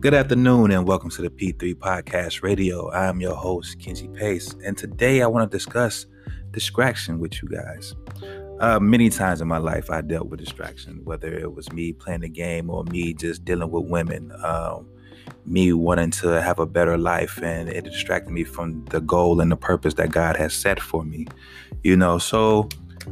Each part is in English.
Good afternoon and welcome to the P3 Podcast Radio. I'm your host, Kenzie Pace, and today I want to discuss distraction with you guys. Uh, many times in my life, I dealt with distraction, whether it was me playing a game or me just dealing with women, um, me wanting to have a better life, and it distracted me from the goal and the purpose that God has set for me. You know, so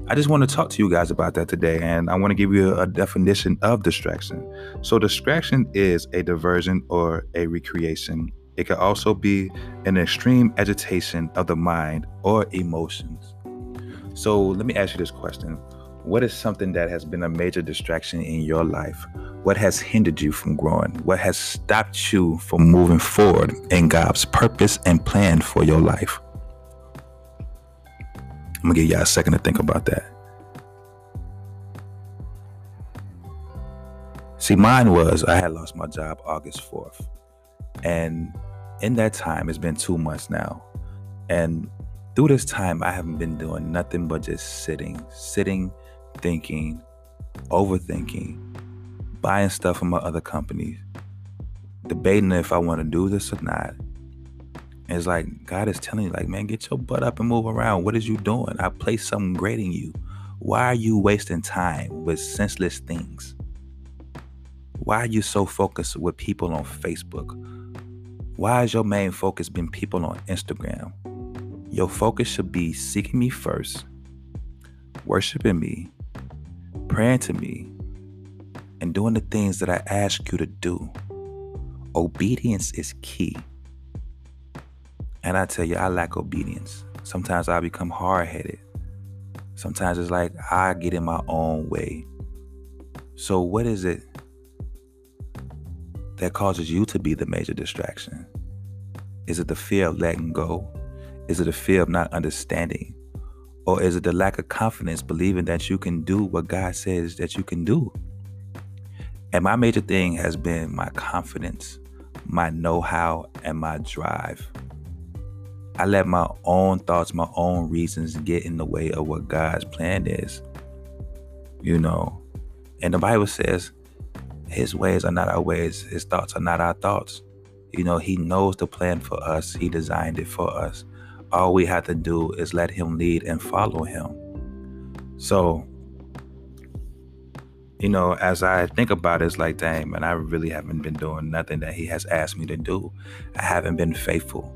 I just want to talk to you guys about that today, and I want to give you a, definition of distraction. So, distraction is a diversion or a recreation. It can also be an extreme agitation of the mind or emotions. So, let me ask you this question What is something that has been a major distraction in your life? What has hindered you from growing? What has stopped you from moving forward in God's purpose and plan for your life? I'm gonna give y'all a second to think about that. See, mine was I had lost my job August 4th. And in that time, it's been two months now. And through this time, I haven't been doing nothing but just sitting, sitting, thinking, overthinking, buying stuff from my other companies, debating if I want to do this or not, it's like God is telling you, like, man, get your butt up and move around. What is you doing? I placed something great in you. Why are you wasting time with senseless things? Why are you so focused with people on Facebook? Why has your main focus been people on Instagram? Your focus should be seeking me first, worshiping me, praying to me, and doing the things that I ask you to do. Obedience is key. And I tell you, I lack obedience. Sometimes I become hard headed. Sometimes it's like I get in my own way. So, what is it that causes you to be the major distraction? Is it the fear of letting go? Is it the fear of not understanding? Or is it the lack of confidence believing that you can do what God says that you can do? And my major thing has been my confidence, my know how, and my drive. I let my own thoughts, my own reasons get in the way of what God's plan is. You know, and the Bible says his ways are not our ways, his thoughts are not our thoughts. You know, he knows the plan for us, he designed it for us. All we have to do is let him lead and follow him. So, you know, as I think about it, it's like, dang, man, I really haven't been doing nothing that he has asked me to do. I haven't been faithful.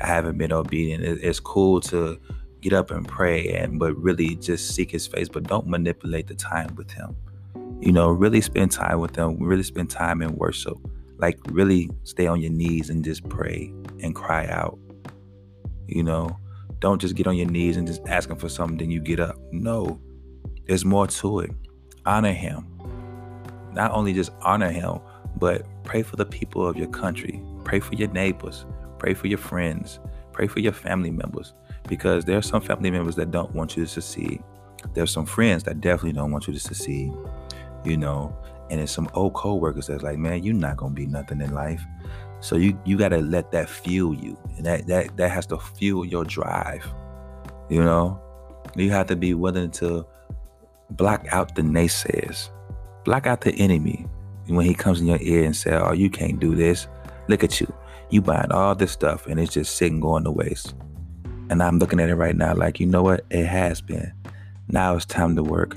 I haven't been obedient. It's cool to get up and pray and but really just seek his face, but don't manipulate the time with him. You know, really spend time with him, really spend time in worship. Like really stay on your knees and just pray and cry out. You know, don't just get on your knees and just ask him for something, then you get up. No, there's more to it. Honor him. Not only just honor him, but pray for the people of your country. Pray for your neighbors. Pray for your friends. Pray for your family members because there are some family members that don't want you to succeed. There's some friends that definitely don't want you to succeed, you know. And there's some old co-workers that's like, man, you're not gonna be nothing in life. So you you gotta let that fuel you, and that that that has to fuel your drive. You know, you have to be willing to block out the naysayers, block out the enemy when he comes in your ear and say, "Oh, you can't do this. Look at you. You buying all this stuff and it's just sitting going to waste. And I'm looking at it right now like, you know what? It has been. Now it's time to work.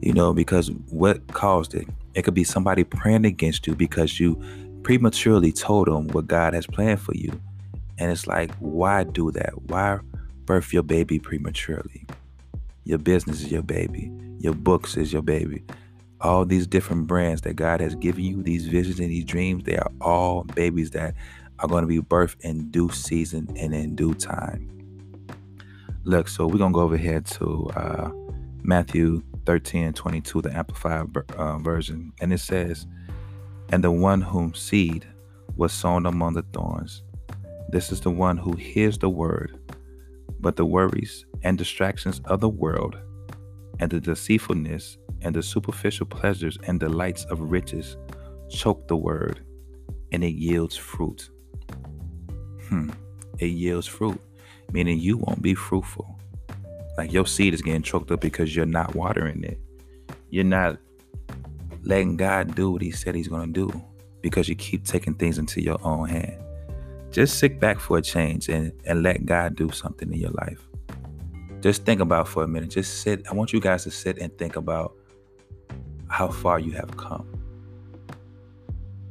You know, because what caused it? It could be somebody praying against you because you prematurely told them what God has planned for you. And it's like, why do that? Why birth your baby prematurely? Your business is your baby. Your books is your baby all these different brands that God has given you, these visions and these dreams, they are all babies that are going to be birthed in due season and in due time. Look, so we're going to go over here to uh, Matthew 13 22, the Amplified uh, version. And it says, And the one whom seed was sown among the thorns, this is the one who hears the word, but the worries and distractions of the world and the deceitfulness and the superficial pleasures and delights of riches choke the word, and it yields fruit. Hmm. It yields fruit, meaning you won't be fruitful. Like your seed is getting choked up because you're not watering it. You're not letting God do what He said He's going to do. because you keep taking things into your own hand. Just sit back for a change and, and let God do something in your life. Just think about for a minute. Just sit. I want you guys to sit and think about how far you have come.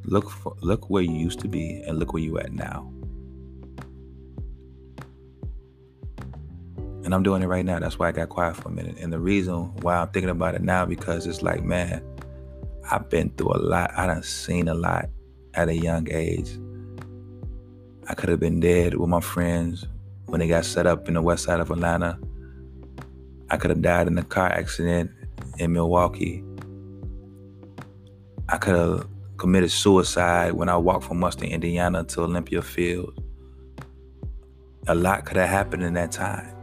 Look for, look where you used to be and look where you at now. And I'm doing it right now. That's why I got quiet for a minute. And the reason why I'm thinking about it now because it's like, man, I've been through a lot. I done seen a lot at a young age. I could have been dead with my friends when they got set up in the west side of Atlanta. I could have died in a car accident in Milwaukee. I could have committed suicide when I walked from Munster, Indiana to Olympia Field. A lot could have happened in that time.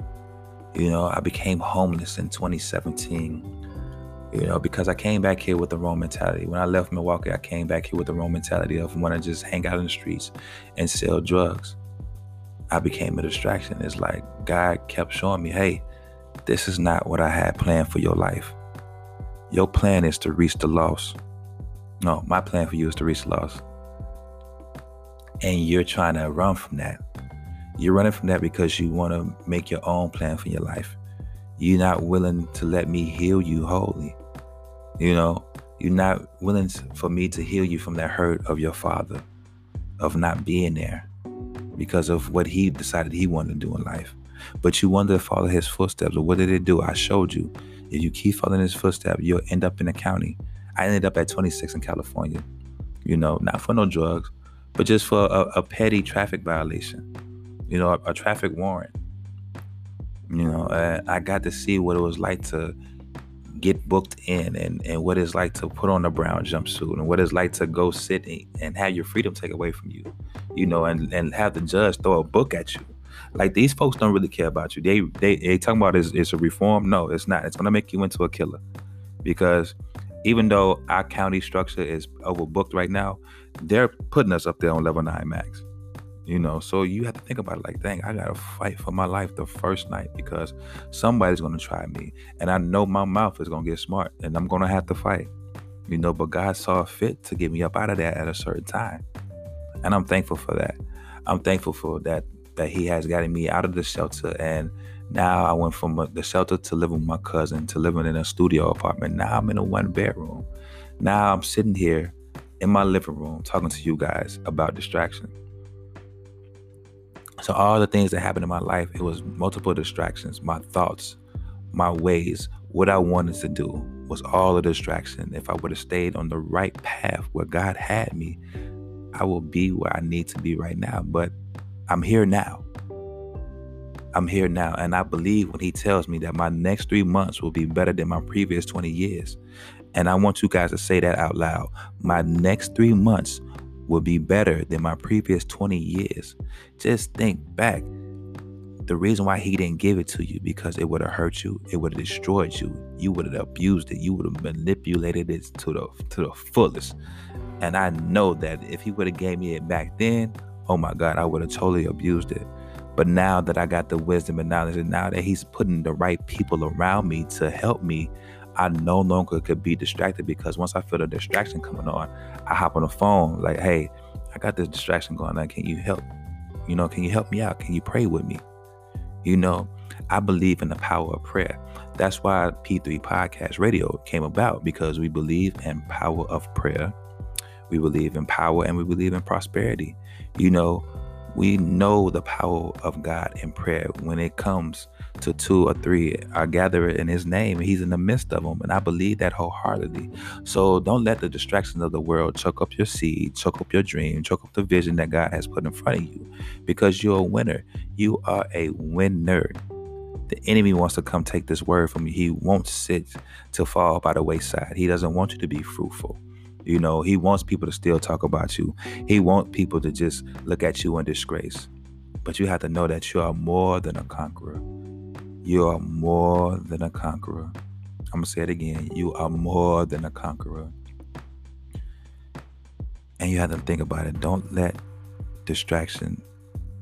You know, I became homeless in 2017 you know, because I came back here with the wrong mentality. When I left Milwaukee, I came back here with the wrong mentality of want to just hang out in the streets and sell drugs. I became a distraction. It's like God kept showing me, hey, this is not what I had planned for your life. Your plan is to reach the lost. No, my plan for you is to reach the lost. And you're trying to run from that. You're running from that because you want to make your own plan for your life. You're not willing to let me heal you wholly. You know, you're not willing for me to heal you from that hurt of your father, of not being there because of what he decided he wanted to do in life. But you wanted to follow his footsteps. What did it do? I showed you. If you keep following his footsteps, you'll end up in a county. I ended up at 26 in California. You know, not for no drugs, but just for a, a petty traffic violation. You know, a, a traffic warrant. You know, uh, I got to see what it was like to get booked in and, and what it's like to put on a brown jumpsuit and what it's like to go sit and have your freedom taken away from you, you know, and, and have the judge throw a book at you. Like these folks don't really care about you. They they, they talking about is it's a reform. No, it's not. It's gonna make you into a killer. Because even though our county structure is overbooked right now, they're putting us up there on level nine max. You know, so you have to think about it like, dang, I gotta fight for my life the first night because somebody's gonna try me. And I know my mouth is gonna get smart and I'm gonna have to fight. You know, but God saw fit to get me up out of that at a certain time. And I'm thankful for that. I'm thankful for that that He has gotten me out of the shelter and now I went from the shelter to living with my cousin to living in a studio apartment. Now I'm in a one bedroom. Now I'm sitting here in my living room talking to you guys about distraction. So all the things that happened in my life, it was multiple distractions. My thoughts, my ways, what I wanted to do was all a distraction. If I would have stayed on the right path where God had me, I will be where I need to be right now. But I'm here now. I'm here now. And I believe when He tells me that my next three months will be better than my previous 20 years. And I want you guys to say that out loud. My next three months will be better than my previous 20 years. Just think back. The reason why he didn't give it to you because it would have hurt you, it would have destroyed you, you would have abused it, you would have manipulated it to the to the fullest. And I know that if he would have gave me it back then, oh my God, I would have totally abused it. But now that I got the wisdom and knowledge, and now that he's putting the right people around me to help me, I no longer could be distracted because once I feel the distraction coming on, I hop on the phone like, hey, I got this distraction going on. Can you help? You know, can you help me out? Can you pray with me? You know, I believe in the power of prayer. That's why P3 Podcast Radio came about because we believe in power of prayer. We believe in power and we believe in prosperity. You know, we know the power of God in prayer when it comes to two or three are gathered in his name. And he's in the midst of them. And I believe that wholeheartedly. So don't let the distractions of the world choke up your seed, choke up your dream, choke up the vision that God has put in front of you. Because you're a winner. You are a winner. The enemy wants to come take this word from you. He won't sit to fall by the wayside. He doesn't want you to be fruitful. You know, he wants people to still talk about you. He wants people to just look at you in disgrace. But you have to know that you are more than a conqueror. You are more than a conqueror. I'm going to say it again. You are more than a conqueror. And you have to think about it. Don't let distraction,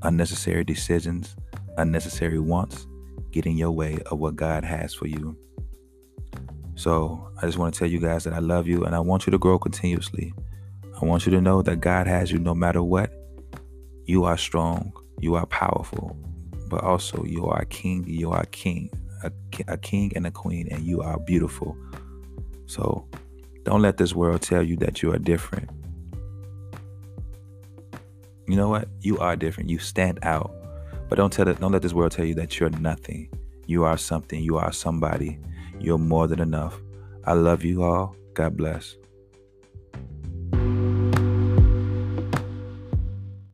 unnecessary decisions, unnecessary wants get in your way of what God has for you. So I just want to tell you guys that I love you and I want you to grow continuously. I want you to know that God has you no matter what. You are strong, you are powerful, but also you are a king, you are a king, a, a king and a queen, and you are beautiful. So don't let this world tell you that you are different. You know what? You are different. You stand out. But don't tell it, don't let this world tell you that you're nothing. You are something. You are somebody. You're more than enough. I love you all. God bless.